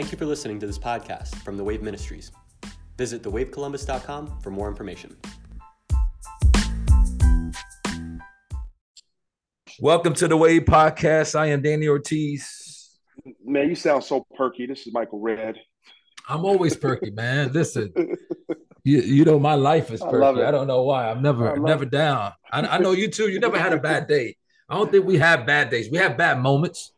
Thank you for listening to this podcast from the Wave Ministries. Visit thewavecolumbus.com for more information. Welcome to the Wave Podcast. I am Danny Ortiz. Man, you sound so perky. This is Michael Redd. I'm always perky, man. Listen, you, you know my life is perky. I, I don't know why. I'm never never it. down. I, I know you too. You never had a bad day. I don't think we have bad days. We have bad moments,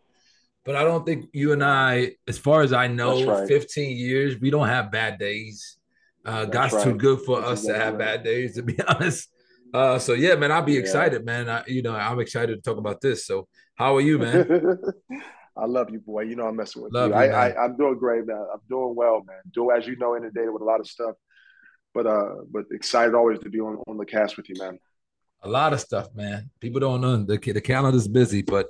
but I don't think you and I, as far as I know, right. 15 years, we don't have bad days. Uh, God's right. too good for That's us exactly to have right. bad days, to be honest. Uh, so yeah, man, I'll be yeah. excited, man. I, you know, I'm excited to talk about this. So, how are you, man? I love you, boy. You know I'm messing with love you. you I, I, am doing great, man. I'm doing well, man. Do as you know, in the inundated with a lot of stuff, but uh, but excited always to be on on the cast with you, man. A lot of stuff, man. People don't know the the calendar's busy, but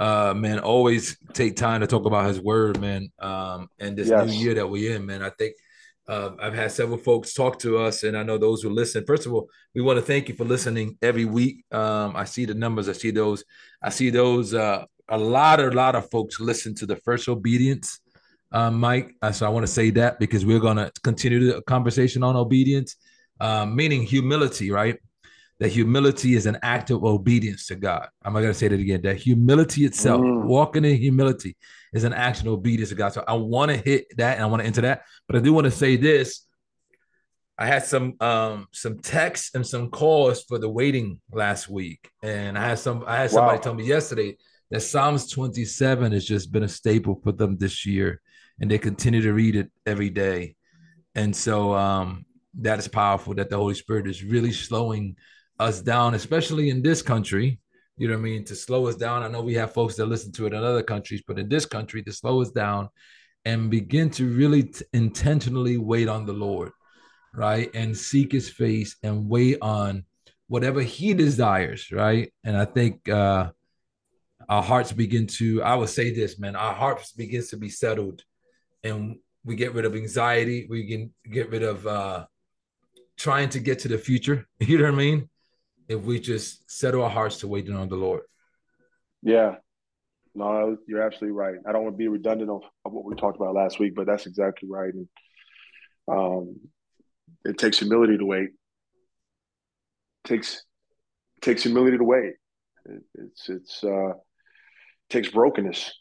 uh, man, always take time to talk about His Word, man. Um, and this yes. new year that we're in, man. I think uh, I've had several folks talk to us, and I know those who listen. First of all, we want to thank you for listening every week. Um, I see the numbers. I see those. I see those. Uh, a lot, a lot of folks listen to the first obedience, uh, Mike. So I want to say that because we're going to continue the conversation on obedience, uh, meaning humility, right? That humility is an act of obedience to God. I'm not going to say that again. That humility itself, mm. walking in humility, is an action of obedience to God. So I want to hit that and I want to enter that. But I do want to say this. I had some um some texts and some calls for the waiting last week. And I had some I had somebody wow. tell me yesterday that Psalms 27 has just been a staple for them this year. And they continue to read it every day. And so um that is powerful that the Holy Spirit is really slowing us down, especially in this country. You know what I mean? To slow us down. I know we have folks that listen to it in other countries, but in this country, to slow us down and begin to really t- intentionally wait on the Lord, right? And seek his face and wait on whatever he desires, right? And I think uh our hearts begin to, I would say this, man, our hearts begins to be settled and we get rid of anxiety, we can get rid of uh trying to get to the future. You know what I mean? If we just settle our hearts to waiting on the Lord. Yeah. No, you're absolutely right. I don't want to be redundant of, of what we talked about last week, but that's exactly right. And um, it takes humility to wait. It takes it takes humility to wait. It, it's it's uh, it takes brokenness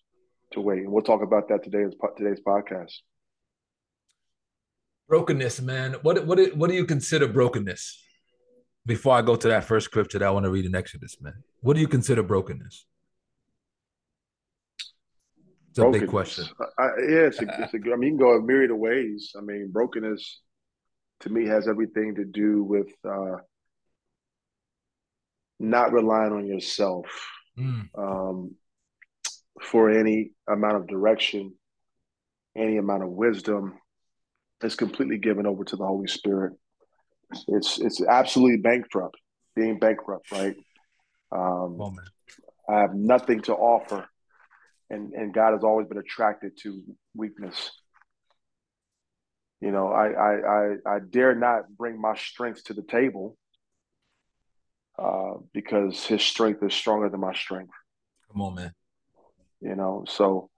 to wait, and we'll talk about that today in today's podcast. Brokenness, man. What what what do you consider brokenness? Before I go to that first scripture that I want to read in Exodus, man, what do you consider brokenness? It's a big question. I, yeah, it's a, it's a, I mean, you can go a myriad of ways. I mean, brokenness to me has everything to do with uh, not relying on yourself mm. um, for any amount of direction, any amount of wisdom. It's completely given over to the Holy Spirit it's it's absolutely bankrupt, being bankrupt, right? Um, oh, I have nothing to offer, and and God has always been attracted to weakness. You know, I I I, I dare not bring my strength to the table uh, because His strength is stronger than my strength. Come on, man. You know, so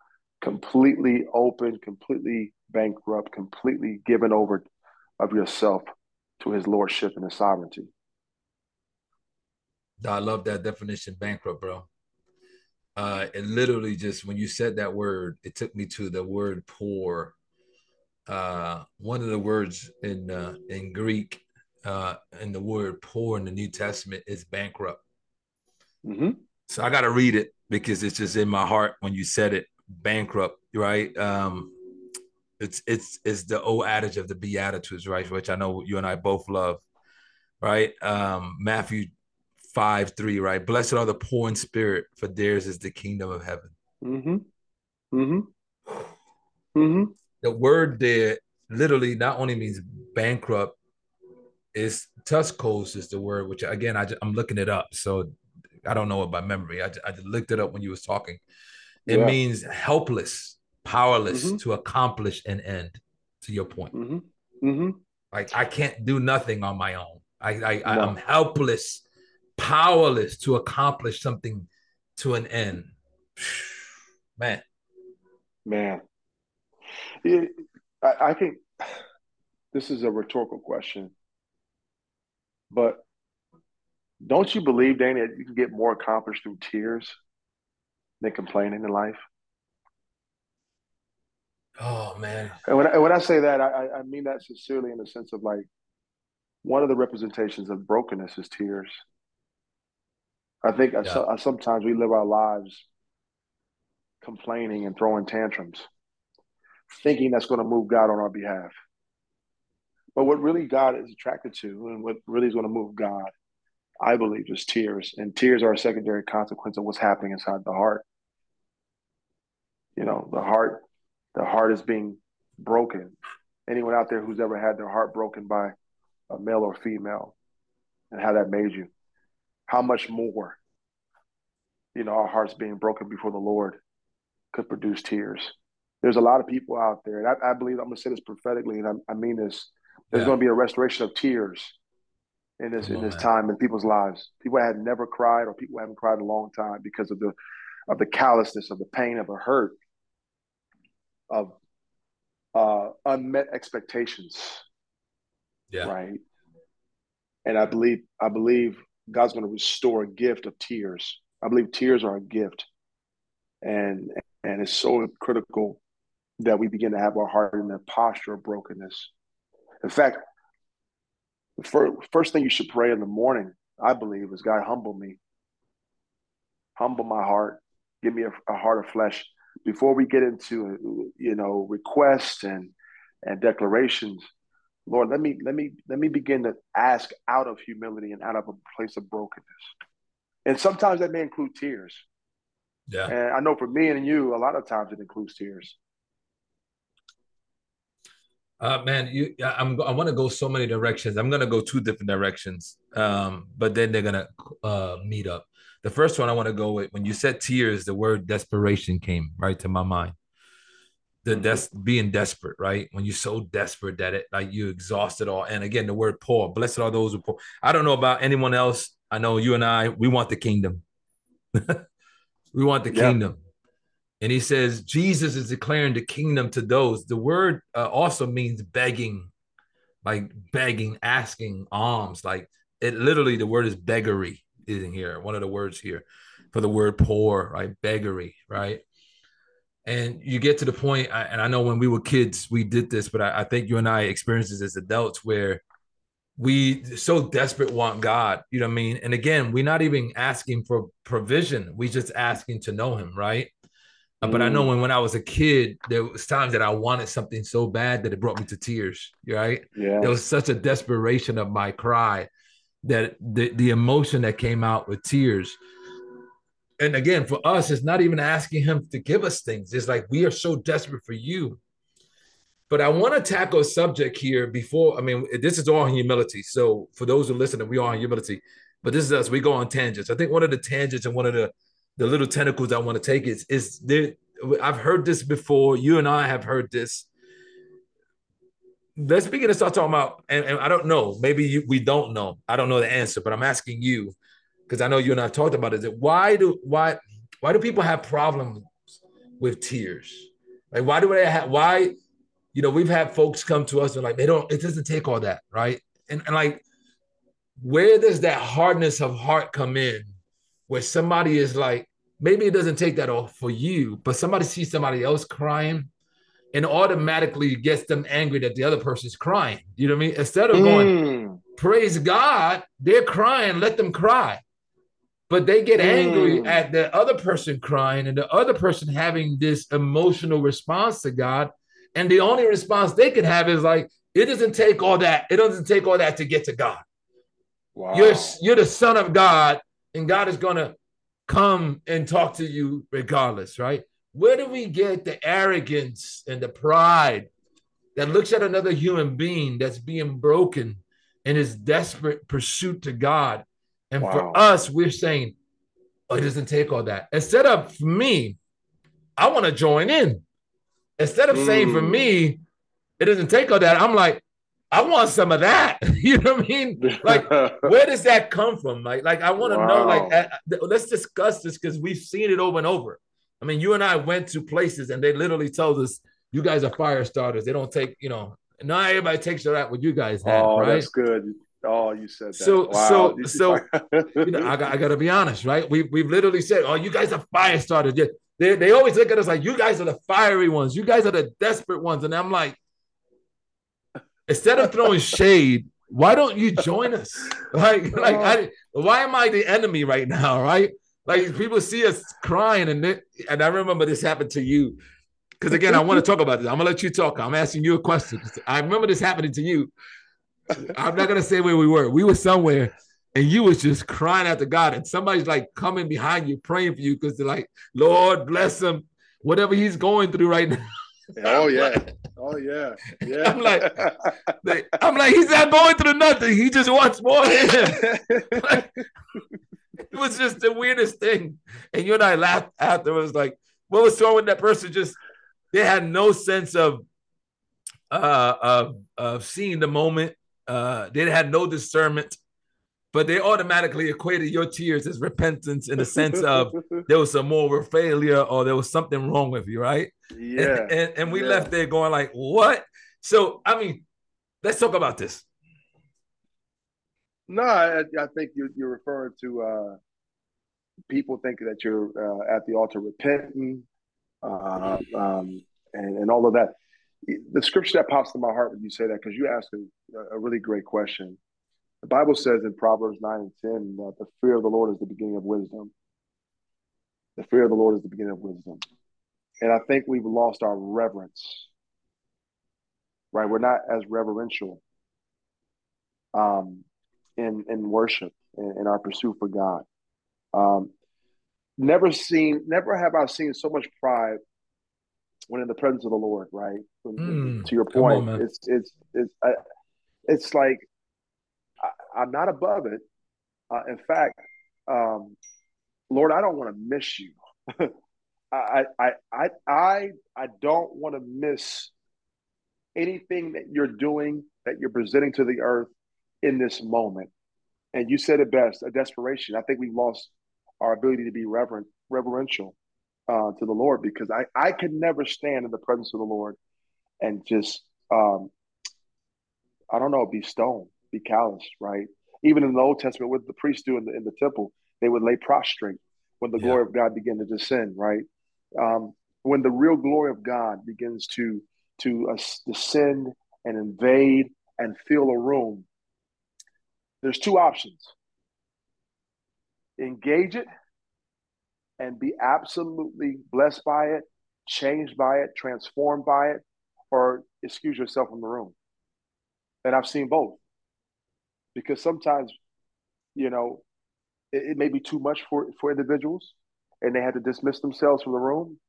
completely open, completely bankrupt, completely given over of yourself to his lordship and his sovereignty. I love that definition, bankrupt, bro. Uh, it literally just when you said that word, it took me to the word poor. Uh, one of the words in uh, in Greek, uh, in the word poor in the New Testament is bankrupt. Mm-hmm. So I got to read it because it's just in my heart when you said it, bankrupt, right? Um, it's it's it's the old adage of the Beatitudes, right? Which I know you and I both love, right? Um, Matthew five three, right? Blessed are the poor in spirit, for theirs is the kingdom of heaven. Mm-hmm. Mm-hmm. Mm-hmm. The word there literally not only means bankrupt, it's tuskos is the word, which again I am looking it up, so I don't know it by memory. I, I looked it up when you was talking. It yeah. means helpless powerless mm-hmm. to accomplish an end. To your point, mm-hmm. Mm-hmm. like I can't do nothing on my own. I, I no. I'm helpless, powerless to accomplish something to an end. Man, man, It, I, I think this is a rhetorical question, but don't you believe, Danny, that you can get more accomplished through tears than complaining in life? Oh man! And when I, when I say that, I, I mean that sincerely in the sense of like one of the representations of brokenness is tears. I think yeah. I, sometimes we live our lives complaining and throwing tantrums, thinking that's going to move God on our behalf. But what really God is attracted to and what really is going to move God, I believe, is tears. And tears are a secondary consequence of what's happening inside the heart. You know, the heart, the heart is being broken. Anyone out there who's ever had their heart broken by a male or female and how that made you, how much more, you know, our hearts being broken before the Lord could produce tears. There's a lot of people out there, and I, I believe I'm going to say this prophetically, and I, I mean this. There's yeah. going to be a restoration of tears in this in this time in people's lives. People had never cried, or people haven't cried in a long time because of the of the callousness, of the pain, of the hurt, of uh, unmet expectations. Yeah. Right. And I believe I believe God's going to restore a gift of tears. I believe tears are a gift, and and it's so critical that we begin to have our heart in the posture of brokenness. In fact, the first, first thing you should pray in the morning, I believe, is God humble me, humble my heart, give me a, a heart of flesh. Before we get into you know requests and and declarations, Lord, let me let me let me begin to ask out of humility and out of a place of brokenness. And sometimes that may include tears. Yeah. And I know for me and you, a lot of times it includes tears. Uh, man, you, I'm, I want to go so many directions. I'm going to go two different directions, um, but then they're going to uh, meet up. The first one I want to go with when you said tears, the word desperation came right to my mind the mm-hmm. des- being desperate, right? When you're so desperate that it like you exhausted all. And again, the word poor, blessed are those who poor. I don't know about anyone else. I know you and I, we want the kingdom. we want the kingdom. And he says, Jesus is declaring the kingdom to those. The word uh, also means begging, like begging, asking alms. Like it literally, the word is beggary in here. One of the words here for the word poor, right? Beggary, right? and you get to the point and i know when we were kids we did this but i, I think you and i experienced this as adults where we so desperate want god you know what i mean and again we're not even asking for provision we just asking to know him right mm. but i know mm. when, when i was a kid there was times that i wanted something so bad that it brought me to tears right yeah there was such a desperation of my cry that the, the emotion that came out with tears and again, for us, it's not even asking him to give us things. It's like we are so desperate for you. But I want to tackle a subject here before. I mean, this is all humility. So for those who listen, we are humility. But this is us. We go on tangents. I think one of the tangents and one of the the little tentacles I want to take is is there. I've heard this before. You and I have heard this. Let's begin to start talking about. And, and I don't know. Maybe you, we don't know. I don't know the answer, but I'm asking you because I know you and I've talked about it. That why do why why do people have problems with tears? Like why do they have why? You know, we've had folks come to us and like they don't. It doesn't take all that, right? And and like, where does that hardness of heart come in? Where somebody is like, maybe it doesn't take that off for you, but somebody sees somebody else crying and automatically gets them angry that the other person's crying. You know what I mean? Instead of going, mm. praise God, they're crying, let them cry but they get angry mm. at the other person crying and the other person having this emotional response to God. And the only response they can have is like, it doesn't take all that. It doesn't take all that to get to God. Wow. You're, you're the son of God, and God is going to come and talk to you regardless, right? Where do we get the arrogance and the pride that looks at another human being that's being broken in his desperate pursuit to God and wow. for us, we're saying, oh, it doesn't take all that. Instead of for me, I want to join in. Instead of mm. saying for mm. me, it doesn't take all that, I'm like, I want some of that. you know what I mean? Like, where does that come from? Like, like I want to wow. know. Like, uh, let's discuss this because we've seen it over and over. I mean, you and I went to places and they literally told us you guys are fire starters. They don't take, you know, not everybody takes that what you guys have. Oh, right? that's good. Oh, you said that. So, wow. so, so, you know, I, I got to be honest, right? We we've literally said, "Oh, you guys are fire starters." They, they always look at us like, "You guys are the fiery ones. You guys are the desperate ones." And I'm like, instead of throwing shade, why don't you join us? Like, like, oh. I, why am I the enemy right now? Right? Like, people see us crying, and they, and I remember this happened to you. Because again, I want to talk about this. I'm gonna let you talk. I'm asking you a question. I remember this happening to you. I'm not gonna say where we were. We were somewhere, and you was just crying out to God, and somebody's like coming behind you, praying for you because they're like, "Lord, bless him, whatever he's going through right now." Oh yeah, oh yeah, yeah. I'm like, I'm like, he's not going through nothing. He just wants more. like, it was just the weirdest thing. And you and I laughed afterwards, like, what was wrong with that person? Just they had no sense of uh of, of seeing the moment. Uh they had no discernment, but they automatically equated your tears as repentance in the sense of there was some moral failure or there was something wrong with you, right? Yeah. And, and, and we yeah. left there going like, what? So I mean, let's talk about this. No, I, I think you're, you're referring to uh, people thinking that you're uh, at the altar repenting, uh, um, and, and all of that. The scripture that pops to my heart when you say that, because you asked a, a, really great question. The Bible says in Proverbs 9 and 10 that the fear of the Lord is the beginning of wisdom. The fear of the Lord is the beginning of wisdom. And I think we've lost our reverence, right? We're not as reverential um, in, in worship, in, in our pursuit for God. Um, never seen, never have I seen so much pride when in the presence of the Lord, right? Mm, to your point, on, it's it's it's I, it's like I, am not above it. Uh, in fact, um, Lord, I don't want to miss you. I, I I I I don't want to miss anything that you're doing that you're presenting to the earth in this moment. And you said it best, a desperation. I think we've lost our ability to be reverent, reverential uh, to the Lord because I, I could never stand in the presence of the Lord and just, um, I don't know, be stoned, be callous, right? Even in the Old Testament, what the priests do in the, in the temple, they would lay prostrate when the yeah. glory of God began to descend, right? Um, when the real glory of God begins to to uh, descend and invade and fill a room, there's two options: engage it and be absolutely blessed by it, changed by it, transformed by it, or excuse yourself from the room. And I've seen both. Because sometimes, you know, it, it may be too much for, for individuals and they had to dismiss themselves from the room.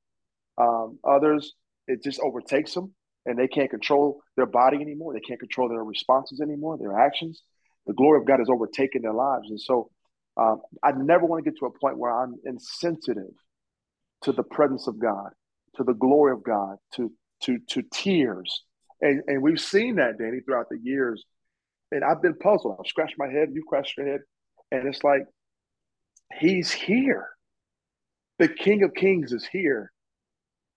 Um, others, it just overtakes them and they can't control their body anymore. They can't control their responses anymore, their actions. The glory of God has overtaken their lives. And so um, I never want to get to a point where I'm insensitive to the presence of God, to the glory of God, to to to tears, and and we've seen that, Danny, throughout the years. And I've been puzzled. I've scratched my head. You've scratched your head, and it's like He's here. The King of Kings is here.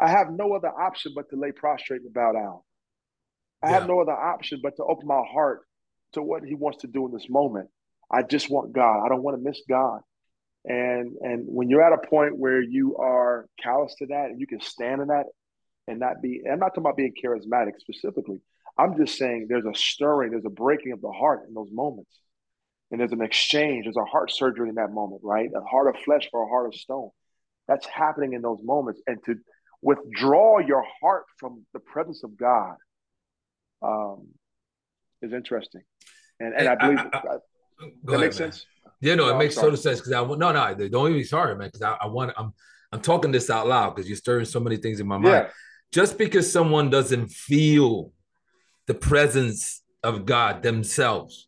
I have no other option but to lay prostrate and bow down. I yeah. have no other option but to open my heart to what He wants to do in this moment. I just want God. I don't want to miss God. And and when you're at a point where you are callous to that and you can stand in that and not be, I'm not talking about being charismatic specifically. I'm just saying there's a stirring, there's a breaking of the heart in those moments. And there's an exchange, there's a heart surgery in that moment, right? A heart of flesh for a heart of stone. That's happening in those moments. And to withdraw your heart from the presence of God um, is interesting. And, and I believe I, I, Go that ahead, makes man. sense. Yeah, no, it makes total sense because I no, no, don't even be sorry, man. Because I, I want, I'm, I'm talking this out loud because you're stirring so many things in my mind. Yeah. Just because someone doesn't feel the presence of God themselves,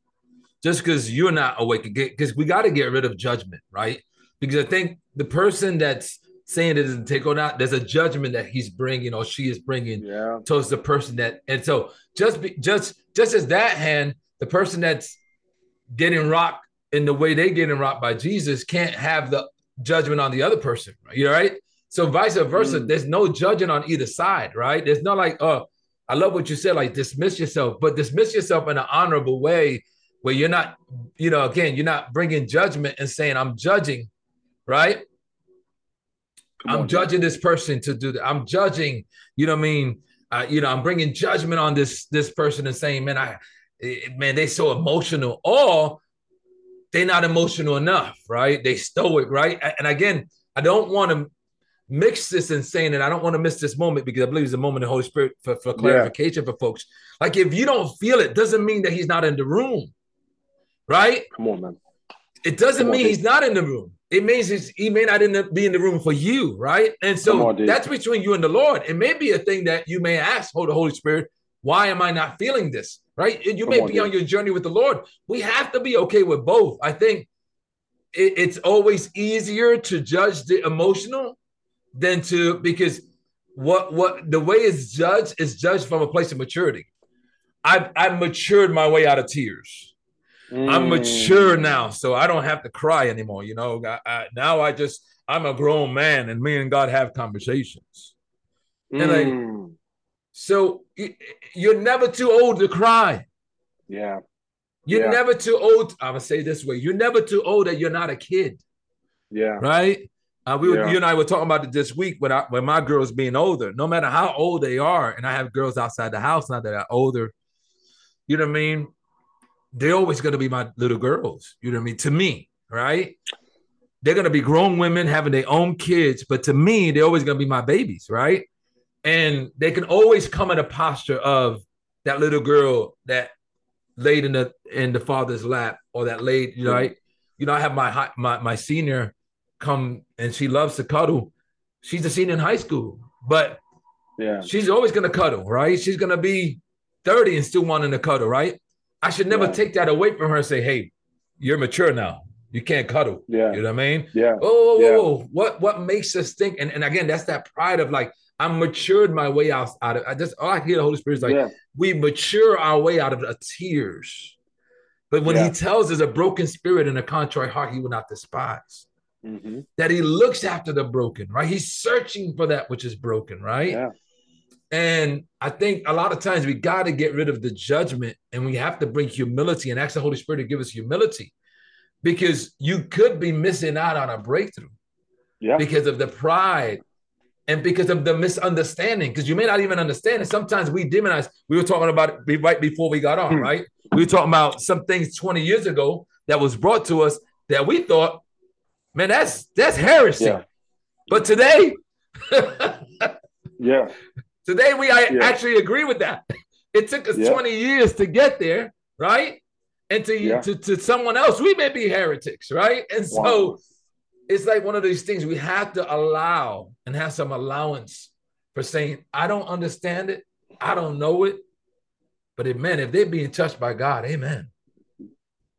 just because you're not awake, because we got to get rid of judgment, right? Because I think the person that's saying it doesn't take on out, there's a judgment that he's bringing or she is bringing yeah. towards the person that, and so just be, just just as that hand, the person that's getting rocked in the way they getting rocked by Jesus can't have the judgment on the other person. You know, right? So vice versa, mm. there's no judging on either side, right? There's not like, oh, I love what you said, like dismiss yourself, but dismiss yourself in an honorable way where you're not, you know, again, you're not bringing judgment and saying, I'm judging, right? Come I'm on, judging man. this person to do that. I'm judging, you know what I mean? Uh, you know, I'm bringing judgment on this this person and saying, man, I, man, they so emotional, or they're not emotional enough, right? They stoic, right? And again, I don't want to mix this and saying that I don't want to miss this moment because I believe it's a moment of the Holy Spirit for, for clarification yeah. for folks. Like if you don't feel it, doesn't mean that he's not in the room, right? Come on, man. It doesn't mean he's not in the room. It means he may not in be in the room for you, right? And so on, that's between you and the Lord. It may be a thing that you may ask, "Hold the Holy Spirit, why am I not feeling this?" Right? You Come may on, be dude. on your journey with the Lord. We have to be okay with both. I think it, it's always easier to judge the emotional than to because what what the way is judged is judged from a place of maturity. I've I've matured my way out of tears. Mm. I'm mature now, so I don't have to cry anymore. You know, I, I, now I just I'm a grown man, and me and God have conversations. Mm. And like, mm. So you're never too old to cry. Yeah. You're yeah. never too old. I'm gonna say this way: you're never too old that you're not a kid. Yeah. Right. Uh, we were, you and I were talking about it this week when I, when my girls being older. No matter how old they are, and I have girls outside the house now that are older. You know what I mean? They're always going to be my little girls. You know what I mean? To me, right? They're going to be grown women having their own kids, but to me, they're always going to be my babies, right? And they can always come in a posture of that little girl that laid in the in the father's lap or that laid, you know, right? You know, I have my my my senior come and she loves to cuddle. She's a senior in high school, but yeah, she's always gonna cuddle, right? She's gonna be 30 and still wanting to cuddle, right? I should never yeah. take that away from her and say, hey, you're mature now. You can't cuddle. Yeah. You know what I mean? Yeah. Oh, yeah. what what makes us think? And, and again, that's that pride of like, I'm matured my way out, out of I just all I hear the Holy Spirit is like, yeah. we mature our way out of the tears. But when yeah. he tells us a broken spirit and a contrite heart, he will not despise mm-hmm. that he looks after the broken, right? He's searching for that which is broken, right? Yeah. And I think a lot of times we got to get rid of the judgment and we have to bring humility and ask the Holy Spirit to give us humility because you could be missing out on a breakthrough yeah. because of the pride and because of the misunderstanding because you may not even understand it sometimes we demonize we were talking about it right before we got on hmm. right we were talking about some things 20 years ago that was brought to us that we thought Man, that's that's heresy. Yeah. But today, yeah, today we I yeah. actually agree with that. It took us yeah. 20 years to get there, right? And to, to to someone else, we may be heretics, right? And so wow. It's like one of these things we have to allow and have some allowance for saying, I don't understand it, I don't know it. But amen, if they're being touched by God, amen.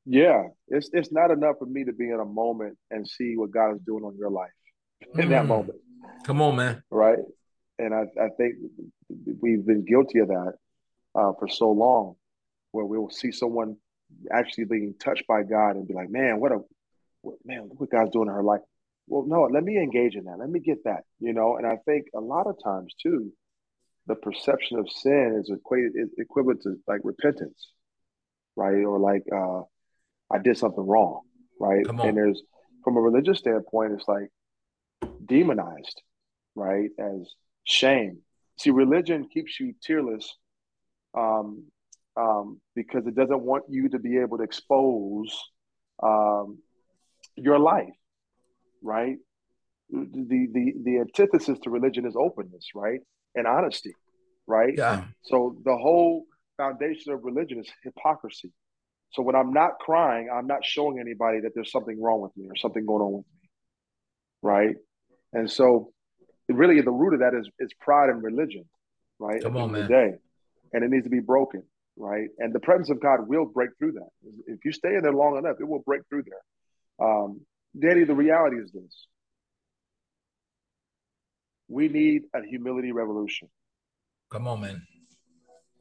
Yeah, it's it's not enough for me to be in a moment and see what God is doing on your life in mm. that moment. Come on, man. Right, and I I think we've been guilty of that uh, for so long, where we will see someone actually being touched by God and be like, man, what a man, what God's doing in her life. Well, no, let me engage in that. Let me get that, you know. And I think a lot of times too, the perception of sin is equated is equivalent to like repentance, right? Or like uh, I did something wrong, right? And there's from a religious standpoint, it's like demonized, right? As shame. See, religion keeps you tearless um, um, because it doesn't want you to be able to expose um, your life, right? The, the the antithesis to religion is openness, right, and honesty, right? Yeah. So the whole foundation of religion is hypocrisy, so when I'm not crying, I'm not showing anybody that there's something wrong with me or something going on with me. Right. And so really the root of that is is pride and religion, right? Come on, man. Day. And it needs to be broken, right? And the presence of God will break through that. If you stay in there long enough, it will break through there. Um, Danny, the reality is this. We need a humility revolution. Come on, man.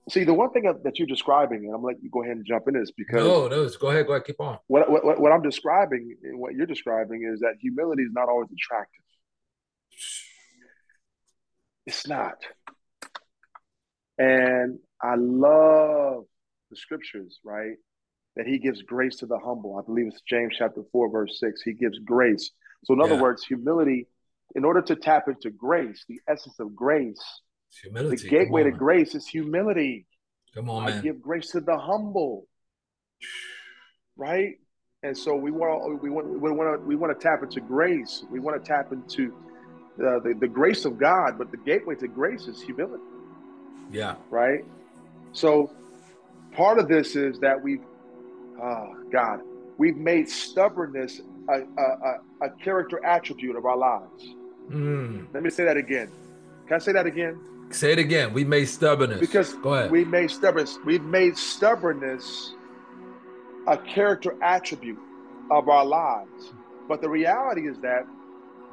See, the one thing that you're describing, and I'm gonna let you go ahead and jump in this because no, no, go ahead, go ahead, keep on. What, what, what I'm describing and what you're describing is that humility is not always attractive. It's not. And I love the scriptures, right? That he gives grace to the humble. I believe it's James chapter 4, verse 6. He gives grace. So, in other yeah. words, humility, in order to tap into grace, the essence of grace, humility. the gateway to grace is humility. Come on, man. I give grace to the humble. Right? And so we want we want we want to we want to tap into grace. We want to tap into the, the, the grace of God, but the gateway to grace is humility. Yeah. Right. So part of this is that we've, oh God, we've made stubbornness a, a, a, character attribute of our lives. Mm. Let me say that again. Can I say that again? Say it again. We made stubbornness. Because go ahead. We made stubbornness. We've made stubbornness a character attribute of our lives. But the reality is that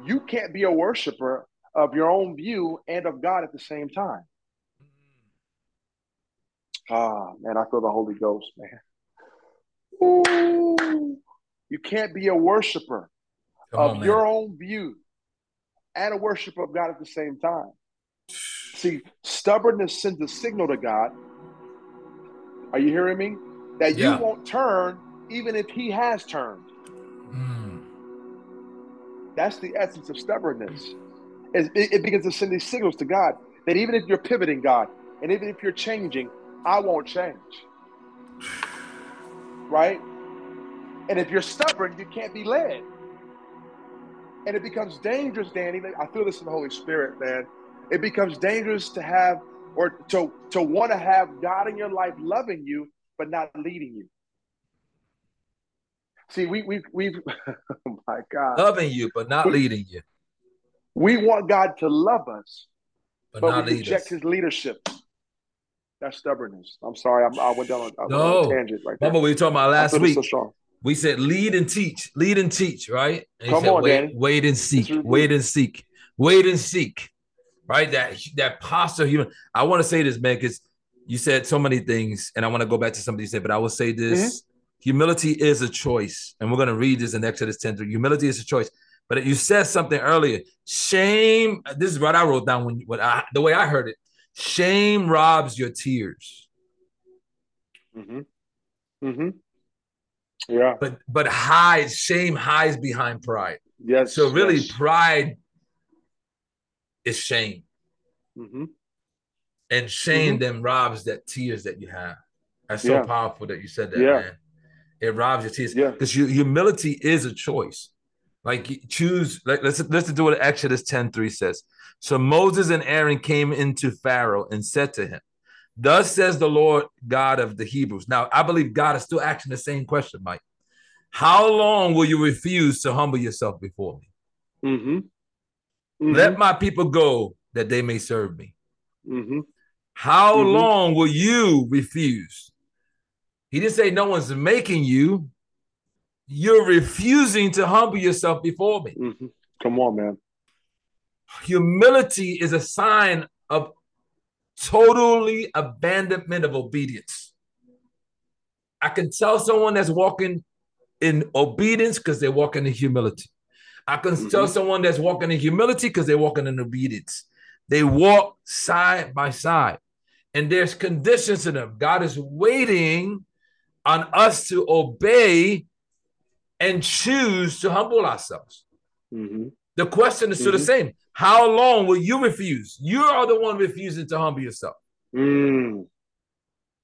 you can't be a worshiper of your own view and of God at the same time. Ah, man, I feel the Holy Ghost, man. Ooh, you can't be a worshiper Come of on, your own view and a worshiper of God at the same time. See, stubbornness sends a signal to God. Are you hearing me? That yeah. you won't turn even if He has turned. Mm. That's the essence of stubbornness. It, it begins to send these signals to God that even if you're pivoting, God, and even if you're changing, I won't change. Right? And if you're stubborn, you can't be led. And it becomes dangerous, Danny. I feel this in the Holy Spirit, man. It becomes dangerous to have or to, to want to have God in your life loving you, but not leading you. See, we, we, we've, oh my God. Loving you, but not we, leading you. We want God to love us, but, but we reject us. his leadership. That's stubbornness. I'm sorry. I'm, i went down a, no. tangent right there. Remember we were talking about last week. So we said lead and teach, lead and teach, right? And Come said, on, wait, Danny. wait and seek, wait and seek, wait and seek, right? That that posture human. I want to say this, man, because you said so many things, and I want to go back to something you said, but I will say this: mm-hmm. humility is a choice, and we're going to read this in Exodus 10 3. Humility is a choice. But you said something earlier. Shame. This is what I wrote down when, when I, the way I heard it. Shame robs your tears. Mm-hmm. Mm-hmm. Yeah. But but hides, shame hides behind pride. Yes. So really, yes. pride is shame. Mm-hmm. And shame mm-hmm. then robs that tears that you have. That's so yeah. powerful that you said that, yeah. man. It robs your tears. Yeah. Because humility is a choice. Like choose, like let's let's do what Exodus 10 3 says. So Moses and Aaron came into Pharaoh and said to him, Thus says the Lord God of the Hebrews. Now, I believe God is still asking the same question, Mike. How long will you refuse to humble yourself before me? Mm-hmm. Mm-hmm. Let my people go that they may serve me. Mm-hmm. How mm-hmm. long will you refuse? He didn't say no one's making you. You're refusing to humble yourself before me. Mm-hmm. Come on, man humility is a sign of totally abandonment of obedience. I can tell someone that's walking in obedience because they're walking in humility. I can mm-hmm. tell someone that's walking in humility because they're walking in obedience. They walk side by side, and there's conditions in them. God is waiting on us to obey and choose to humble ourselves. Mm-hmm. The question is still mm-hmm. the same how long will you refuse? You are the one refusing to humble yourself. Mm.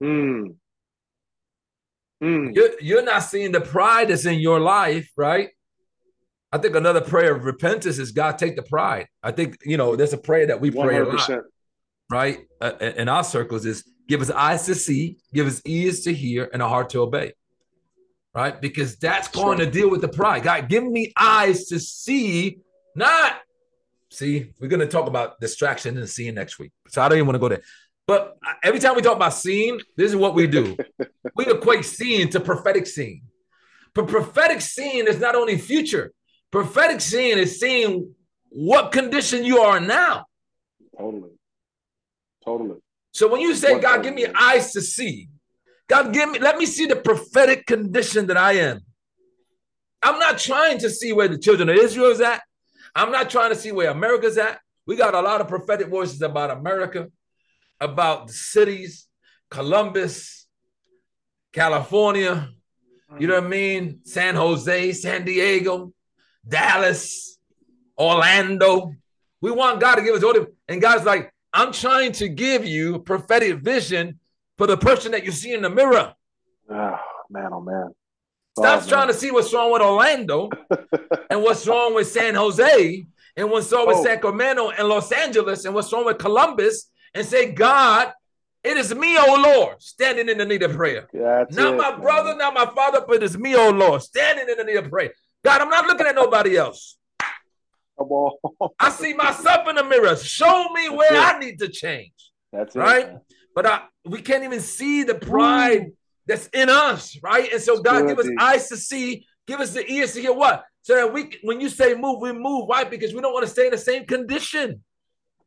Mm. Mm. You're, you're not seeing the pride that's in your life, right? I think another prayer of repentance is God take the pride. I think you know there's a prayer that we pray 100%. a lot, right? Uh, in our circles is give us eyes to see, give us ears to hear, and a heart to obey, right? Because that's going to deal with the pride. God, give me eyes to see, not See, we're going to talk about distraction and seeing next week. So I don't even want to go there. But every time we talk about seeing, this is what we do. we equate seeing to prophetic seeing. But prophetic seeing is not only future. Prophetic seeing is seeing what condition you are now. Totally. Totally. So when you say, God, give me eyes to see, God, give me, let me see the prophetic condition that I am. I'm not trying to see where the children of Israel is at. I'm not trying to see where America's at We got a lot of prophetic voices about America, about the cities, Columbus, California, you know what I mean? San Jose, San Diego, Dallas, Orlando. We want God to give us order. And God's like, I'm trying to give you prophetic vision for the person that you see in the mirror. Oh, man, oh, man. Stop oh, trying man. to see what's wrong with Orlando and what's wrong with San Jose and what's wrong with oh. Sacramento and Los Angeles and what's wrong with Columbus and say, God, it is me, oh Lord, standing in the need of prayer. That's not it, my man. brother, not my father, but it's me, oh Lord, standing in the need of prayer. God, I'm not looking at nobody else. I see myself in the mirror. Show me That's where it. I need to change. That's right. It, but I, we can't even see the pride Ooh. that's in us, right? And so, God, give us eyes to see, give us the ears to hear what? So that we, when you say move, we move. Why? Because we don't want to stay in the same condition.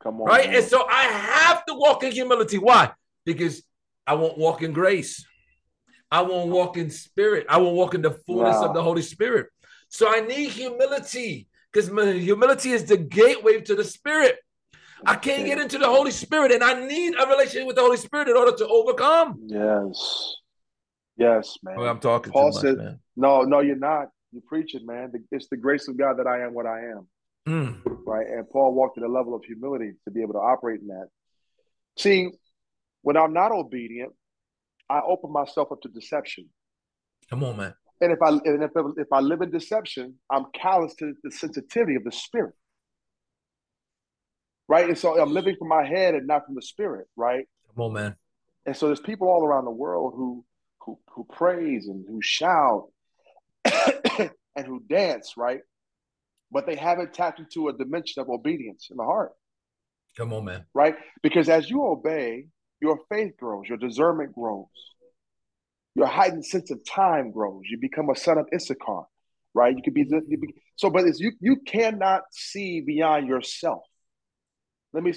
Come on. Right. Man. And so I have to walk in humility. Why? because I won't walk in grace. I won't walk in spirit. I won't walk in the fullness wow. of the Holy Spirit. So I need humility because humility is the gateway to the Spirit. I can't get into the Holy Spirit, and I need a relationship with the Holy Spirit in order to overcome. Yes, yes, man. Well, I'm talking. Paul much, said, man. "No, no, you're not. You're preaching, man. It's the grace of God that I am what I am." Mm. Right, and Paul walked at a level of humility to be able to operate in that. See, when I'm not obedient, I open myself up to deception. Come on, man. And if I and if, if I live in deception, I'm callous to the sensitivity of the spirit. Right. And so I'm living from my head and not from the spirit, right? Come on, man. And so there's people all around the world who who who praise and who shout and who dance, right? But they haven't tapped into a dimension of obedience in the heart. Come on, man. Right? Because as you obey, your faith grows, your discernment grows, your heightened sense of time grows. You become a son of Issachar, right? You could be, you be so, but it's, you you cannot see beyond yourself. Let me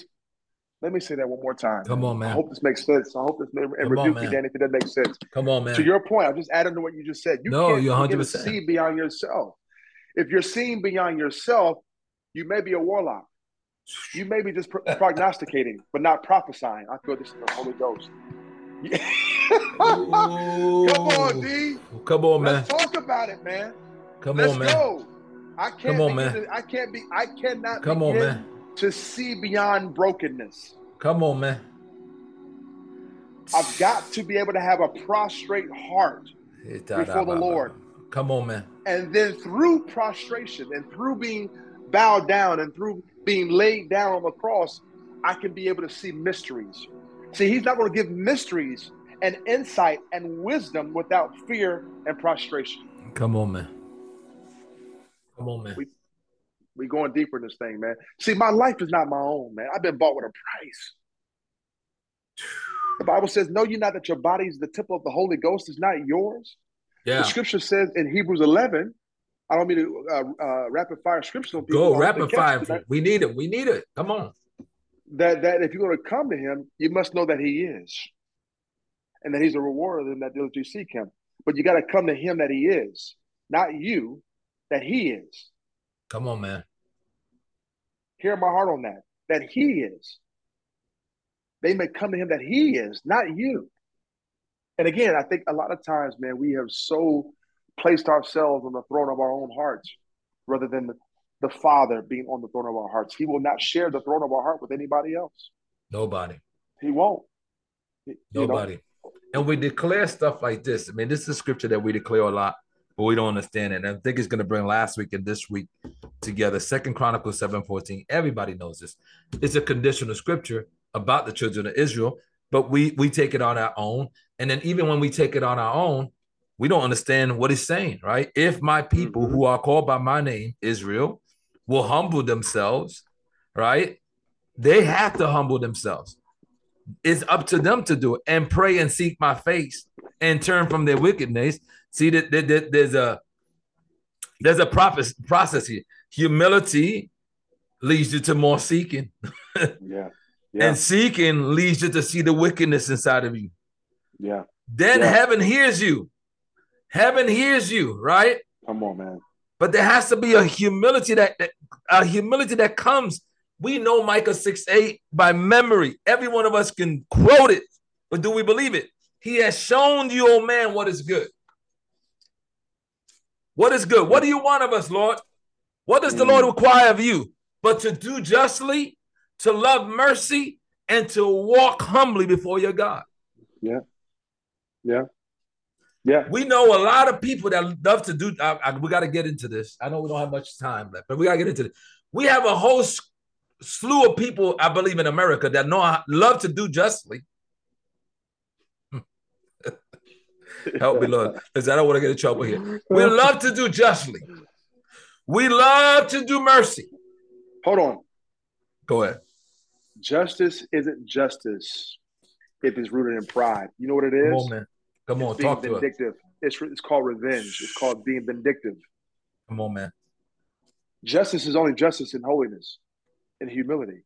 let me say that one more time. Come on, man. I hope this makes sense. I hope this may, and rebuke you, Danny, if it doesn't make sense. Come on, man. To your point, I'm just adding to what you just said. You no, can't you're 100 percent see beyond yourself. If you're seeing beyond yourself, you may be a warlock. You may be just prognosticating, but not prophesying. I feel this is the Holy Ghost. Come on, D. Come on, man. Let's talk about it, man. Come Let's on, man. Go. I can't. Come on, man. I can't be. I cannot. Come on, man. To see beyond brokenness. Come on, man. I've got to be able to have a prostrate heart before the Lord. Come on, man. And then through prostration and through being bowed down and through being laid down on the cross, I can be able to see mysteries. See, he's not going to give mysteries and insight and wisdom without fear and prostration. Come on, man. Come on, man. We, we going deeper in this thing, man. See, my life is not my own, man. I've been bought with a price. The Bible says, Know you not that your body is the temple of the Holy Ghost is not yours? Yeah. The scripture says in Hebrews 11, I don't mean to uh, uh, rapid fire scripture. Go rapid fire. We need it. We need it. Come on. That that if you're going to come to Him, you must know that He is, and that He's a rewarder of them that diligently seek Him. But you got to come to Him that He is, not you, that He is. Come on, man. Hear my heart on that. That He is. They may come to Him that He is, not you. And again, I think a lot of times, man, we have so placed ourselves on the throne of our own hearts rather than the, the Father being on the throne of our hearts. He will not share the throne of our heart with anybody else. Nobody. He won't. Nobody. Know? And we declare stuff like this. I mean, this is scripture that we declare a lot, but we don't understand it. And I think it's going to bring last week and this week together. Second Chronicles 7 14. Everybody knows this. It's a conditional scripture about the children of Israel, but we we take it on our own. And then even when we take it on our own, we don't understand what he's saying, right? If my people mm-hmm. who are called by my name, Israel, will humble themselves, right? They have to humble themselves. It's up to them to do it and pray and seek my face and turn from their wickedness. See that, there's a there's a process here. Humility leads you to more seeking. yeah. yeah. And seeking leads you to see the wickedness inside of you. Yeah. Then yeah. heaven hears you Heaven hears you, right? Come on, man. But there has to be a humility that, that a humility that comes We know Micah 6 8 by memory. Every one of us can quote it, but do we believe it? He has shown you, old man, what is good. What is good? What do you want of us, Lord? What does the Lord mm. require of you? But to do justly, to love mercy, and to walk humbly before your God. Yeah. Yeah. Yeah. We know a lot of people that love to do. I, I, we got to get into this. I know we don't have much time left, but we got to get into it. We have a whole slew of people, I believe, in America that know love to do justly. Help me, Lord, because I don't want to get in trouble here. We love to do justly. We love to do mercy. Hold on. Go ahead. Justice isn't justice if it's rooted in pride. You know what it is? Come on, man. Come on, talk vindictive. to us. It's, it's called revenge. It's called being vindictive. Come on, man. Justice is only justice in holiness and humility.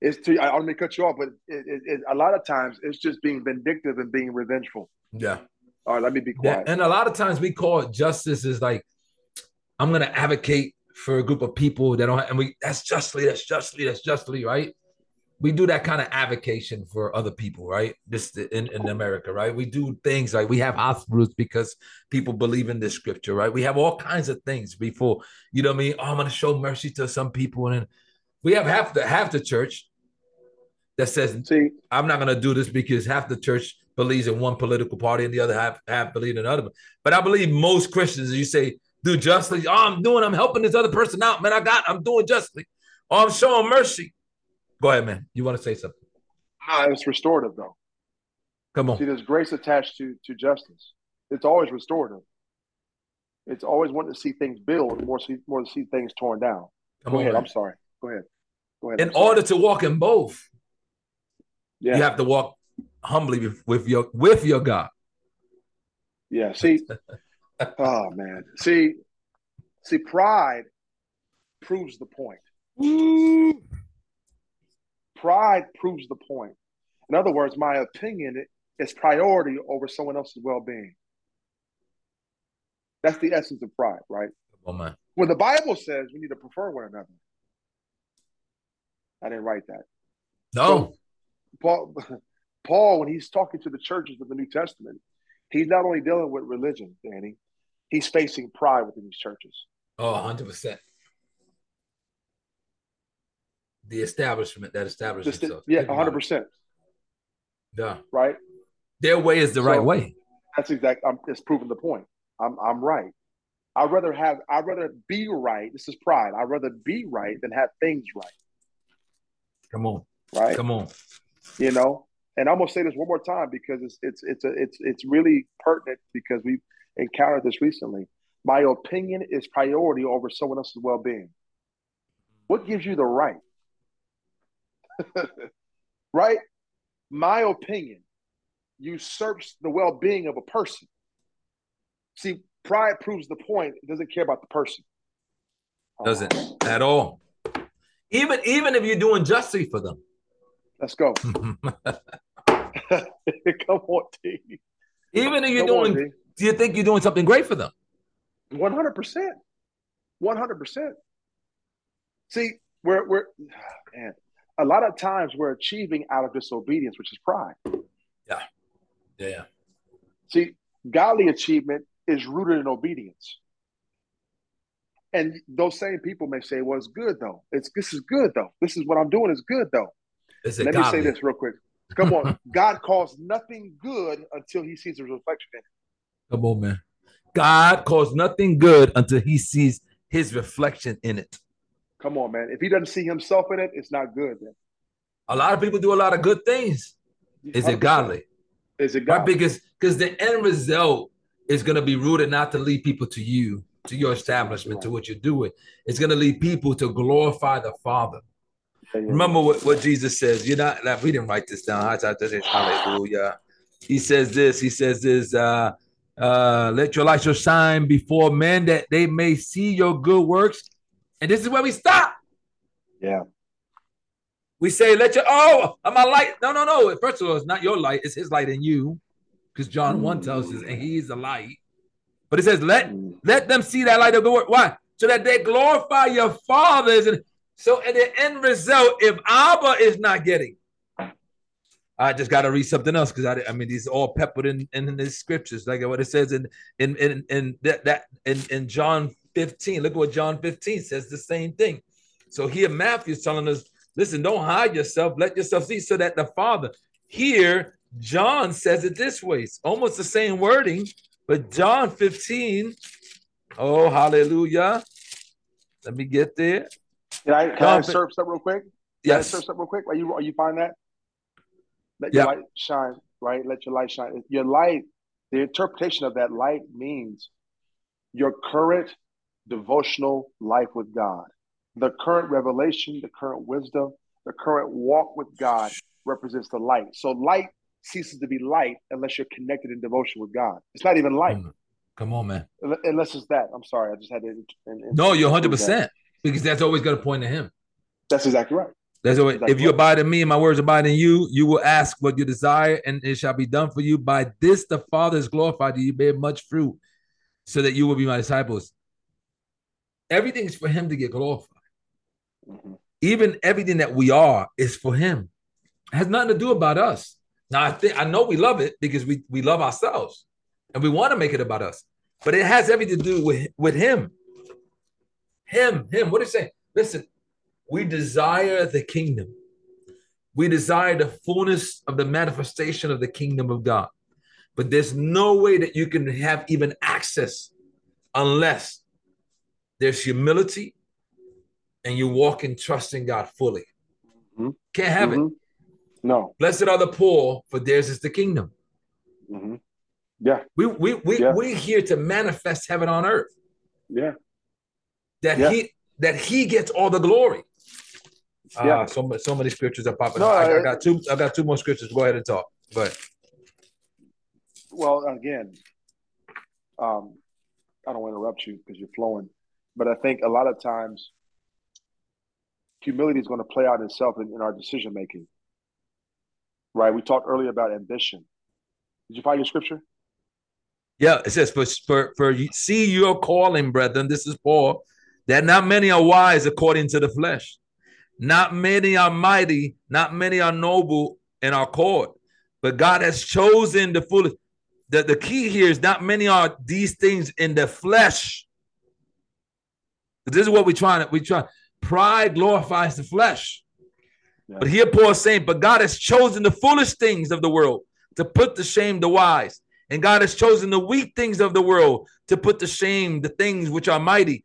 It's to, I don't mean to cut you off, but it, it, it, a lot of times it's just being vindictive and being revengeful. Yeah. All right, let me be quiet. Yeah, and a lot of times we call it justice is like, I'm going to advocate for a group of people that don't, have, and we that's justly, that's justly, that's justly, right? we do that kind of avocation for other people, right? This in, in America, right? We do things like we have hospitals because people believe in this scripture, right? We have all kinds of things before, you know what I mean? Oh, I'm gonna show mercy to some people. And we have half the half the church that says, See, I'm not gonna do this because half the church believes in one political party and the other half half believe in another. But I believe most Christians, you say, do justly. Oh, I'm doing, I'm helping this other person out, man. I got, I'm doing justly. Oh, I'm showing mercy. Go ahead, man. You want to say something? No, it's restorative though. Come on. See, there's grace attached to to justice. It's always restorative. It's always wanting to see things build more, see, more to see things torn down. Come Go on, ahead. Man. I'm sorry. Go ahead. Go ahead. In order to walk in both, yeah. you have to walk humbly with, with your with your God. Yeah. See. oh man. See. See, pride proves the point. Pride proves the point. In other words, my opinion is priority over someone else's well being. That's the essence of pride, right? Oh, man. When the Bible says we need to prefer one another, I didn't write that. No. So Paul, Paul, when he's talking to the churches of the New Testament, he's not only dealing with religion, Danny, he's facing pride within these churches. Oh, 100% the establishment that established Just, itself. Yeah, hundred percent. Yeah. Right. Their way is the so, right way. That's exactly, I'm, it's proving the point. I'm I'm right. I'd rather have. I'd rather be right. This is pride. I'd rather be right than have things right. Come on. Right. Come on. You know, and I'm gonna say this one more time because it's it's it's a, it's it's really pertinent because we encountered this recently. My opinion is priority over someone else's well being. What gives you the right right? My opinion usurps the well being of a person. See, pride proves the point. It doesn't care about the person. Doesn't uh-huh. at all. Even even if you're doing justly for them. Let's go. Come on, T. Even if you're Come doing, on, do you think you're doing something great for them? One hundred percent. One hundred percent. See, we're we're man, a lot of times we're achieving out of disobedience, which is pride. Yeah. Yeah. See, godly achievement is rooted in obedience. And those same people may say, well, it's good though. It's this is good though. This is what I'm doing is good though. Is Let godly? me say this real quick. Come on. God calls nothing good until he sees a reflection in it. Come on, man. God calls nothing good until he sees his reflection in it. Come on, man. If he doesn't see himself in it, it's not good. Man. A lot of people do a lot of good things. Is it godly? Is it godly? Right? Because because the end result is going to be rooted not to lead people to you, to your establishment, to what you're doing. It's going to lead people to glorify the Father. Remember what, what Jesus says. You're not like we didn't write this down. Hallelujah. He says this. He says this. Uh, uh, let your light so shine before men that they may see your good works and this is where we stop. Yeah. We say, let your, oh, I'm my light. No, no, no. First of all, it's not your light, it's his light in you. Because John mm. 1 tells us, and he's the light. But it says, let mm. let them see that light of the word. Why? So that they glorify your fathers. And So at the end result, if Abba is not getting, I just got to read something else because I, I mean these are all peppered in, in, in the scriptures, like what it says in in in, in that, that in, in John 15. Look at what John 15 says, the same thing. So here Matthew's telling us, listen, don't hide yourself, let yourself see so that the Father. Here, John says it this way. It's almost the same wording, but John 15. Oh, hallelujah. Let me get there. Can I can John, I serve something real quick? Yes. Serve something real quick. Are you are you find that? Let your light shine, right? Let your light shine. Your light, the interpretation of that light means your current devotional life with God. The current revelation, the current wisdom, the current walk with God represents the light. So light ceases to be light unless you're connected in devotion with God. It's not even light. Come on, man. Unless it's that. I'm sorry. I just had to. In, in, no, you're 100% because that's always going to point to Him. That's exactly right. That's what, if you abide in me and my words abide in you, you will ask what you desire, and it shall be done for you. By this the Father is glorified, you bear much fruit, so that you will be my disciples. Everything is for him to get glorified. Mm-hmm. Even everything that we are is for him. It has nothing to do about us. Now I think I know we love it because we, we love ourselves and we want to make it about us, but it has everything to do with, with him. Him, him. What is you saying? Listen, we desire the kingdom. We desire the fullness of the manifestation of the kingdom of God. But there's no way that you can have even access unless there's humility and you walk in trusting God fully. Mm-hmm. Can't have mm-hmm. it. No. Blessed are the poor, for theirs is the kingdom. Mm-hmm. Yeah. We we we yeah. we're here to manifest heaven on earth. Yeah. That yeah. he that he gets all the glory. Yeah. Uh, so so many scriptures are popping. No, I, I, got two. I got two more scriptures. Go ahead and talk. But well, again, um, I don't want to interrupt you because you're flowing, but I think a lot of times humility is going to play out itself in, in our decision making. Right? We talked earlier about ambition. Did you find your scripture? Yeah, it says, "For for for you see your calling, brethren." This is Paul. That not many are wise according to the flesh, not many are mighty, not many are noble in our court, but God has chosen the foolish. The, the key here is not many are these things in the flesh. This is what we're trying to we try. Pride glorifies the flesh. Yeah. But here Paul is saying, but God has chosen the foolish things of the world to put to shame the wise. And God has chosen the weak things of the world to put to shame the things which are mighty,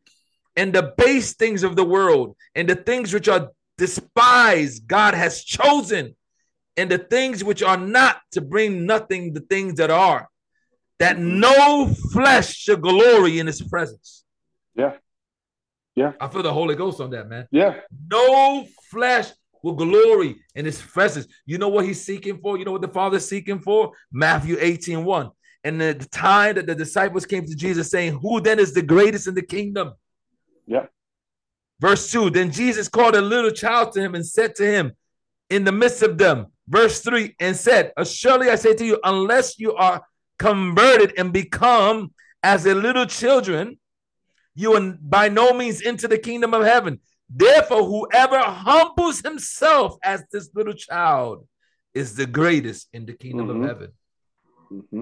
and the base things of the world, and the things which are despised, God has chosen, and the things which are not to bring nothing the things that are, that no flesh should glory in his presence. Yeah. Yeah. I feel the Holy Ghost on that, man. Yeah. No flesh will glory in his presence. You know what he's seeking for? You know what the Father's seeking for? Matthew 18 1. And the time that the disciples came to Jesus saying, Who then is the greatest in the kingdom? Yeah. Verse 2 Then Jesus called a little child to him and said to him in the midst of them, verse 3 and said, Surely I say to you, unless you are converted and become as a little children, you are by no means into the kingdom of heaven. Therefore, whoever humbles himself as this little child is the greatest in the kingdom mm-hmm. of heaven. Mm-hmm.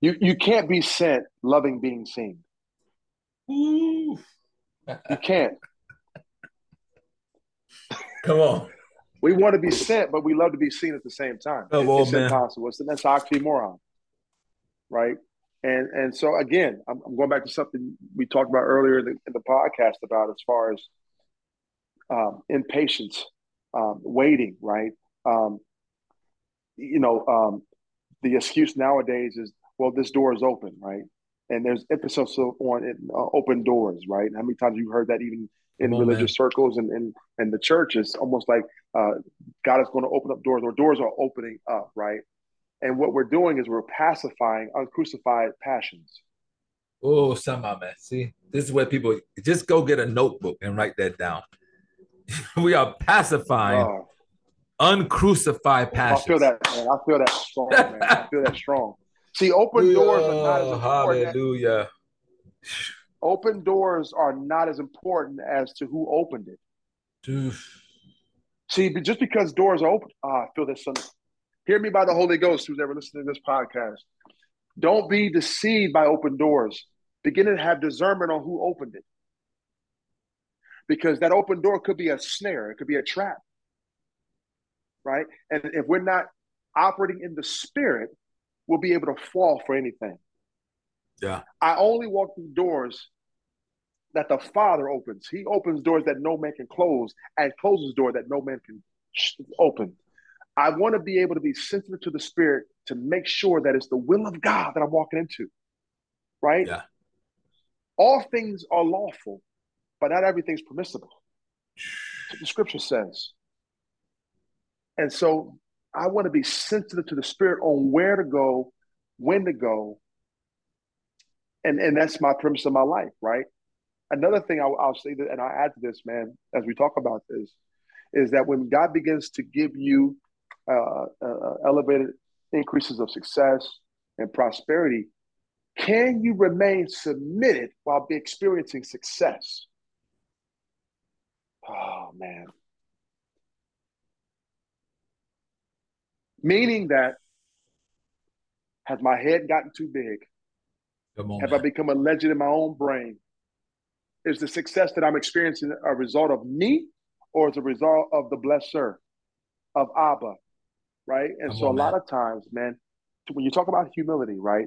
You you can't be sent loving being seen. Ooh. you can't. Come on. We want to be sent, but we love to be seen at the same time. Come it's impossible. It's, that's oxymoron, right? And and so again, I'm, I'm, going back to something we talked about earlier in the, in the podcast about as far as um, impatience, um, waiting, right? Um, you know, um, the excuse nowadays is, well, this door is open, right? And there's emphasis on it, uh, open doors, right? How many times you heard that even in on, religious man. circles and in and the church? It's almost like uh, God is going to open up doors, or doors are opening up, right? And what we're doing is we're pacifying uncrucified passions. Oh, somehow, man. See, this is where people just go get a notebook and write that down. we are pacifying oh. uncrucified passions. I feel that, man. I feel that strong, man. I feel that strong. See, open doors are not as important. Hallelujah. open doors are not as important as to who opened it. Oof. See, just because doors are open, ah, I feel this. Son. Hear me by the Holy Ghost, who's ever listening to this podcast. Don't be deceived by open doors. Begin to have discernment on who opened it. Because that open door could be a snare, it could be a trap. Right? And if we're not operating in the spirit, we'll be able to fall for anything. Yeah. I only walk through doors that the Father opens. He opens doors that no man can close and closes door that no man can open. I want to be able to be sensitive to the Spirit to make sure that it's the will of God that I'm walking into. Right? Yeah. All things are lawful, but not everything's permissible. the scripture says. And so I want to be sensitive to the Spirit on where to go, when to go. And, and that's my premise of my life, right? Another thing I'll, I'll say that, and I add to this, man, as we talk about this, is that when God begins to give you uh, uh, elevated increases of success and prosperity, can you remain submitted while experiencing success? Oh, man. Meaning that has my head gotten too big? On, Have man. I become a legend in my own brain? Is the success that I'm experiencing a result of me or is a result of the blesser of Abba? Right. And so a lot of times, man, when you talk about humility, right?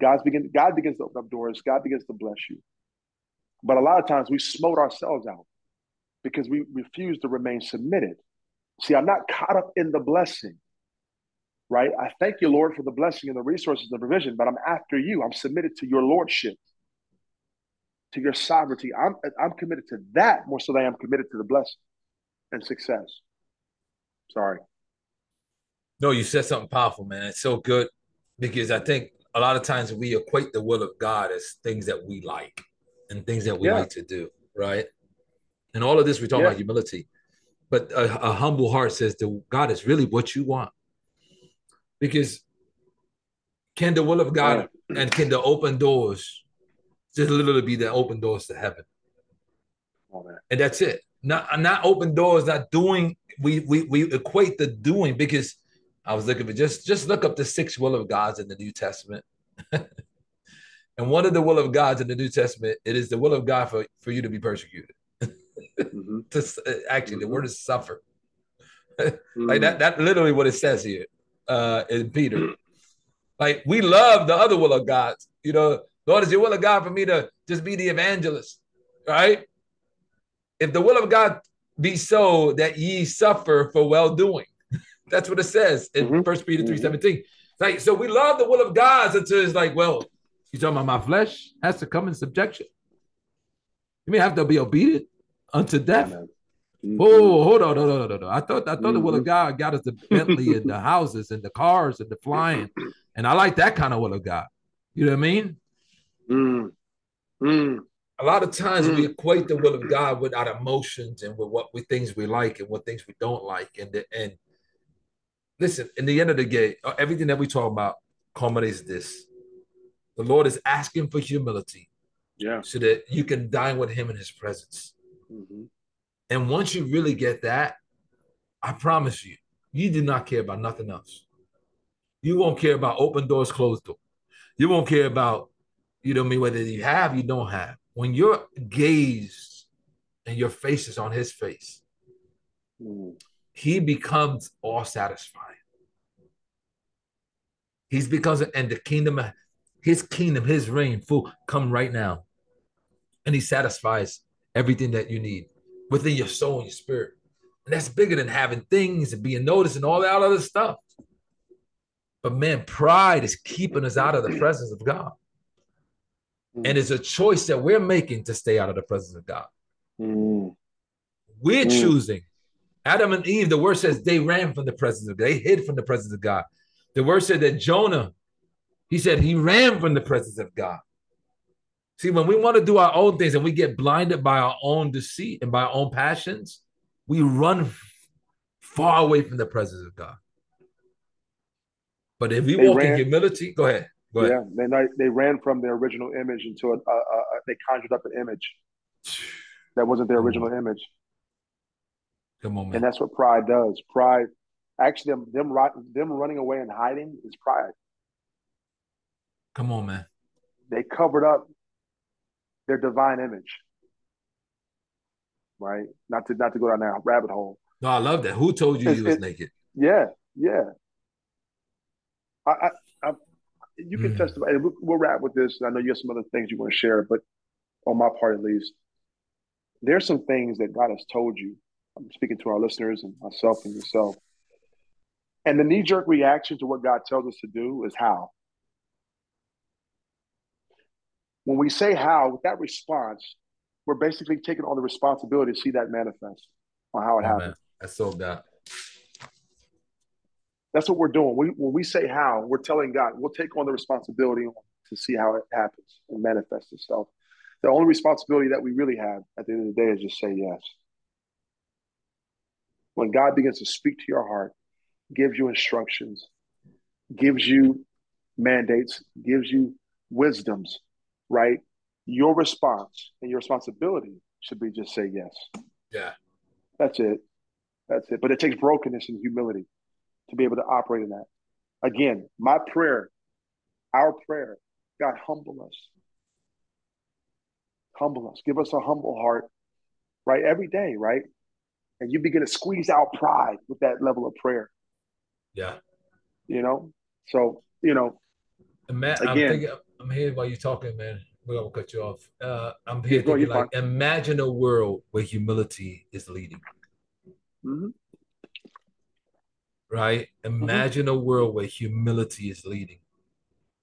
God's begin God begins to open up doors, God begins to bless you. But a lot of times we smote ourselves out because we refuse to remain submitted. See, I'm not caught up in the blessing, right? I thank you, Lord, for the blessing and the resources and the provision, but I'm after you. I'm submitted to your lordship to your sovereignty. I'm I'm committed to that more so than I am committed to the blessing and success. Sorry. No, you said something powerful, man. It's so good because I think a lot of times we equate the will of God as things that we like and things that we yeah. like to do, right? And all of this we talk yeah. about humility, but a, a humble heart says that God is really what you want. Because can the will of God and can the open doors just literally be the open doors to heaven. Oh, and that's it. Not not open doors, not doing. We we we equate the doing because I was looking for just just look up the six will of Gods in the New Testament. and one of the will of Gods in the New Testament, it is the will of God for, for you to be persecuted. mm-hmm. to, uh, actually, mm-hmm. the word is suffer. mm-hmm. Like that, that literally what it says here uh, in Peter. Like we love the other will of God. You know, Lord, is your will of God for me to just be the evangelist, right? If the will of God be so that ye suffer for well doing, that's what it says in mm-hmm. First Peter three seventeen. Mm-hmm. Like, so we love the will of God until it's like, well, you talking about my flesh has to come in subjection. You may have to be obedient unto death. Mm-hmm. Whoa, hold on, no, no, no, no, I thought I thought mm-hmm. the will of mm-hmm. God got us the Bentley and the houses and the cars and the flying, and I like that kind of will of God. You know what I mean? Mm. Mm. A lot of times mm. we equate the will of God with our emotions and with what we things we like and what things we don't like. And the, and listen, in the end of the day, uh, everything that we talk about culminates this: the Lord is asking for humility, yeah, so that you can dine with Him in His presence. Mm-hmm. And once you really get that, I promise you, you do not care about nothing else. You won't care about open doors, closed doors. You won't care about you know I mean? Whether you have, you don't have. When your gaze and your face is on his face, mm. He becomes all satisfying. He's becomes and the kingdom, his kingdom, his reign, full come right now. And he satisfies everything that you need within your soul and your spirit. And that's bigger than having things and being noticed and all that other stuff. But man, pride is keeping us out of the presence of God. Mm. And it's a choice that we're making to stay out of the presence of God. Mm. We're mm. choosing. Adam and Eve, the word says they ran from the presence of God. They hid from the presence of God. The word said that Jonah, he said he ran from the presence of God. See, when we want to do our own things and we get blinded by our own deceit and by our own passions, we run far away from the presence of God. But if we they walk ran, in humility, go ahead. Yeah, they they ran from their original image into a, a, a, they conjured up an image that wasn't their original image. On, man. And that's what pride does. Pride, actually, them them them running away and hiding is pride. Come on, man. They covered up their divine image. Right? Not to not to go down that rabbit hole. No, I love that. Who told you you was it, naked? Yeah, yeah. I, I, I you can mm. testify. We'll, we'll wrap with this. I know you have some other things you want to share, but on my part at least, there's some things that God has told you. I'm speaking to our listeners and myself and yourself. And the knee jerk reaction to what God tells us to do is how. When we say how, with that response, we're basically taking on the responsibility to see that manifest on how it oh, happens. That's so that. That's what we're doing. We, when we say how, we're telling God, we'll take on the responsibility to see how it happens and manifests itself. The only responsibility that we really have at the end of the day is just say yes. When God begins to speak to your heart, gives you instructions, gives you mandates, gives you wisdoms, right? Your response and your responsibility should be just say yes. Yeah. That's it. That's it. But it takes brokenness and humility to be able to operate in that. Again, my prayer, our prayer, God, humble us. Humble us. Give us a humble heart, right? Every day, right? And you begin to squeeze out pride with that level of prayer. Yeah. You know? So, you know, Matt, again, I'm, thinking, I'm here while you're talking, man. We're gonna cut you off. Uh, I'm here thinking like, imagine a world where humility is leading. Mm-hmm. Right? Mm-hmm. Imagine mm-hmm. a world where humility is leading.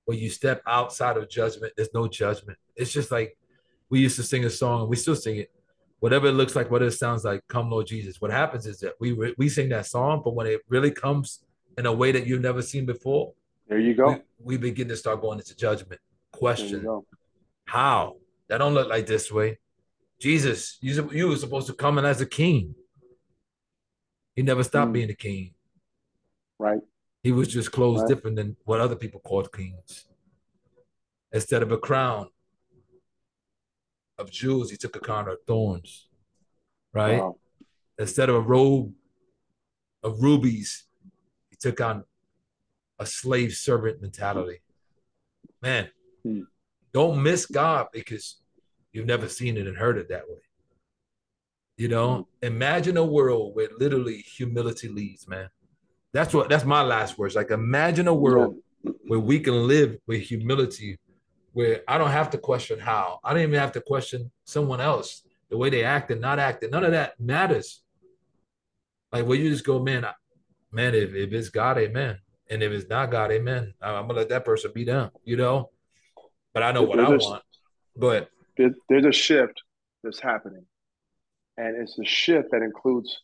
Where you step outside of judgment, there's no judgment. It's just like we used to sing a song, we still sing it. Whatever it looks like, what it sounds like, come Lord Jesus. What happens is that we we sing that song, but when it really comes in a way that you've never seen before, there you go. We, we begin to start going into judgment. Question: How? That don't look like this way. Jesus, you you were supposed to come in as a king. He never stopped mm. being a king. Right. He was just clothes right. different than what other people called kings. Instead of a crown of jewels, he took a crown of thorns. Right. Wow. Instead of a robe of rubies, he took on a slave servant mentality. Man, mm. don't miss God because you've never seen it and heard it that way. You know, imagine a world where literally humility leads, man. That's what that's my last words. Like imagine a world where we can live with humility, where I don't have to question how. I don't even have to question someone else, the way they act and not acting. None of that matters. Like where you just go, man, man, if, if it's God, amen. And if it's not God, amen. I'm gonna let that person be down, you know. But I know what there's I want. Go ahead. There's a shift that's happening and it's a shift that includes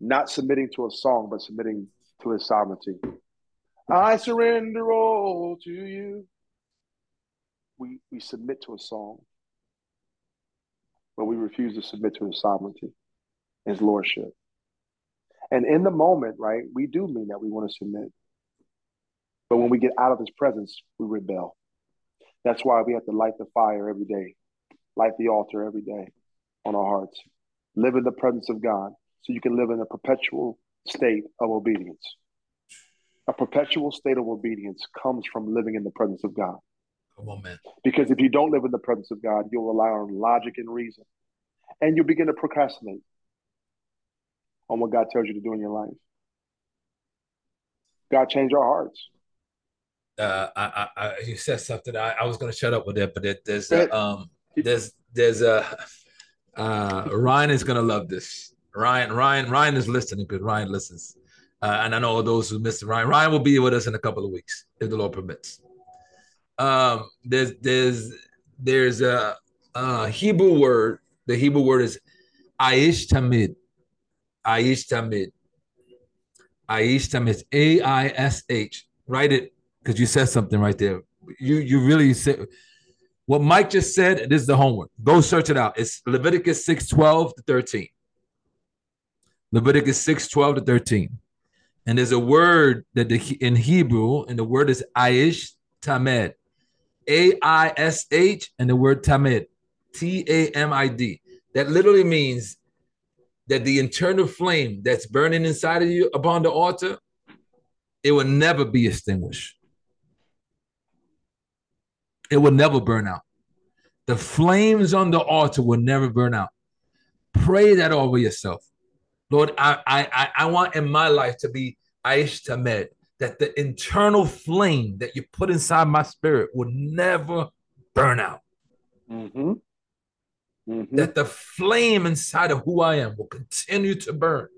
not submitting to a song, but submitting to his sovereignty. I surrender all to you. We, we submit to a song, but we refuse to submit to his sovereignty, his lordship. And in the moment, right, we do mean that we want to submit. But when we get out of his presence, we rebel. That's why we have to light the fire every day, light the altar every day on our hearts live in the presence of God so you can live in a perpetual state of obedience. A perpetual state of obedience comes from living in the presence of God. Come on, man. Because if you don't live in the presence of God, you'll rely on logic and reason. And you'll begin to procrastinate on what God tells you to do in your life. God changed our hearts. Uh, I, I, you said something. I, I was going to shut up with it, but it, there's, a, um, there's, there's a, uh, Ryan is gonna love this. Ryan, Ryan, Ryan is listening because Ryan listens, uh, and I know those who missed Ryan. Ryan will be with us in a couple of weeks if the Lord permits. Um, there's there's there's a, a Hebrew word. The Hebrew word is Aish Tamid. Aish Tamid. Aish Tamid. A I S H. Write it because you said something right there. You you really said what Mike just said, this is the homework. Go search it out. It's Leviticus 6 12 to 13. Leviticus 6 12 to 13. And there's a word that the, in Hebrew, and the word is Aish Tamid. A I S H, and the word tamid, T A M I D. That literally means that the internal flame that's burning inside of you upon the altar, it will never be extinguished. It will never burn out. The flames on the altar will never burn out. Pray that over yourself. Lord, I, I, I want in my life to be Aish Tamid, that the internal flame that you put inside my spirit will never burn out. Mm-hmm. Mm-hmm. That the flame inside of who I am will continue to burn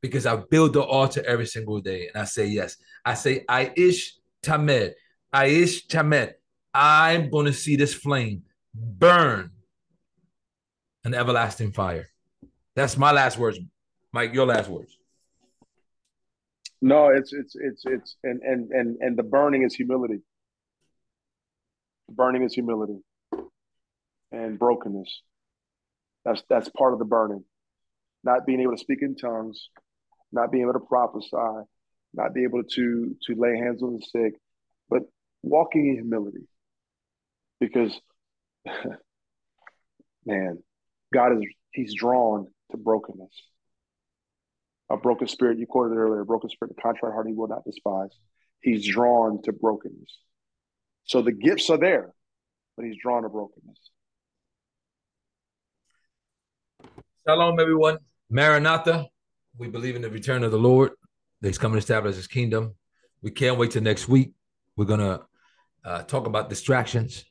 because I build the altar every single day and I say yes. I say, Aish Tamid, Aish Tamid. I'm going to see this flame burn an everlasting fire. That's my last words. Mike, your last words. No, it's it's it's it's and and and and the burning is humility. The burning is humility and brokenness. That's that's part of the burning. Not being able to speak in tongues, not being able to prophesy, not being able to to lay hands on the sick, but walking in humility. Because man, God is He's drawn to brokenness. A broken spirit, you quoted it earlier, a broken spirit, the contrite heart he will not despise. He's drawn to brokenness. So the gifts are there, but he's drawn to brokenness. Shalom, everyone. Maranatha. We believe in the return of the Lord. He's coming to establish his kingdom. We can't wait till next week. We're going to uh, talk about distractions,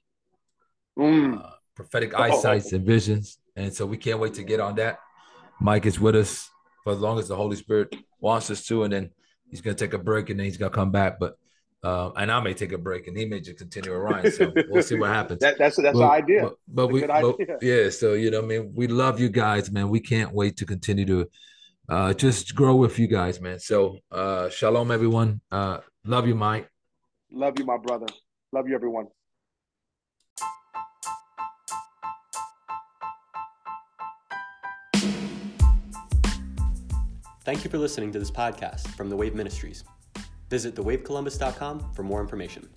mm. uh, prophetic oh. eyesights and visions. And so we can't wait to get on that. Mike is with us for as long as the Holy Spirit wants us to, and then he's gonna take a break and then he's gonna come back. But uh, and I may take a break and he may just continue around. So we'll see what happens. that, that's that's the idea. But, but we, but, yeah. So you know, I mean, we love you guys, man. We can't wait to continue to uh, just grow with you guys, man. So uh, shalom, everyone. Uh, love you, Mike. Love you, my brother. Love you, everyone. Thank you for listening to this podcast from The Wave Ministries. Visit thewavecolumbus.com for more information.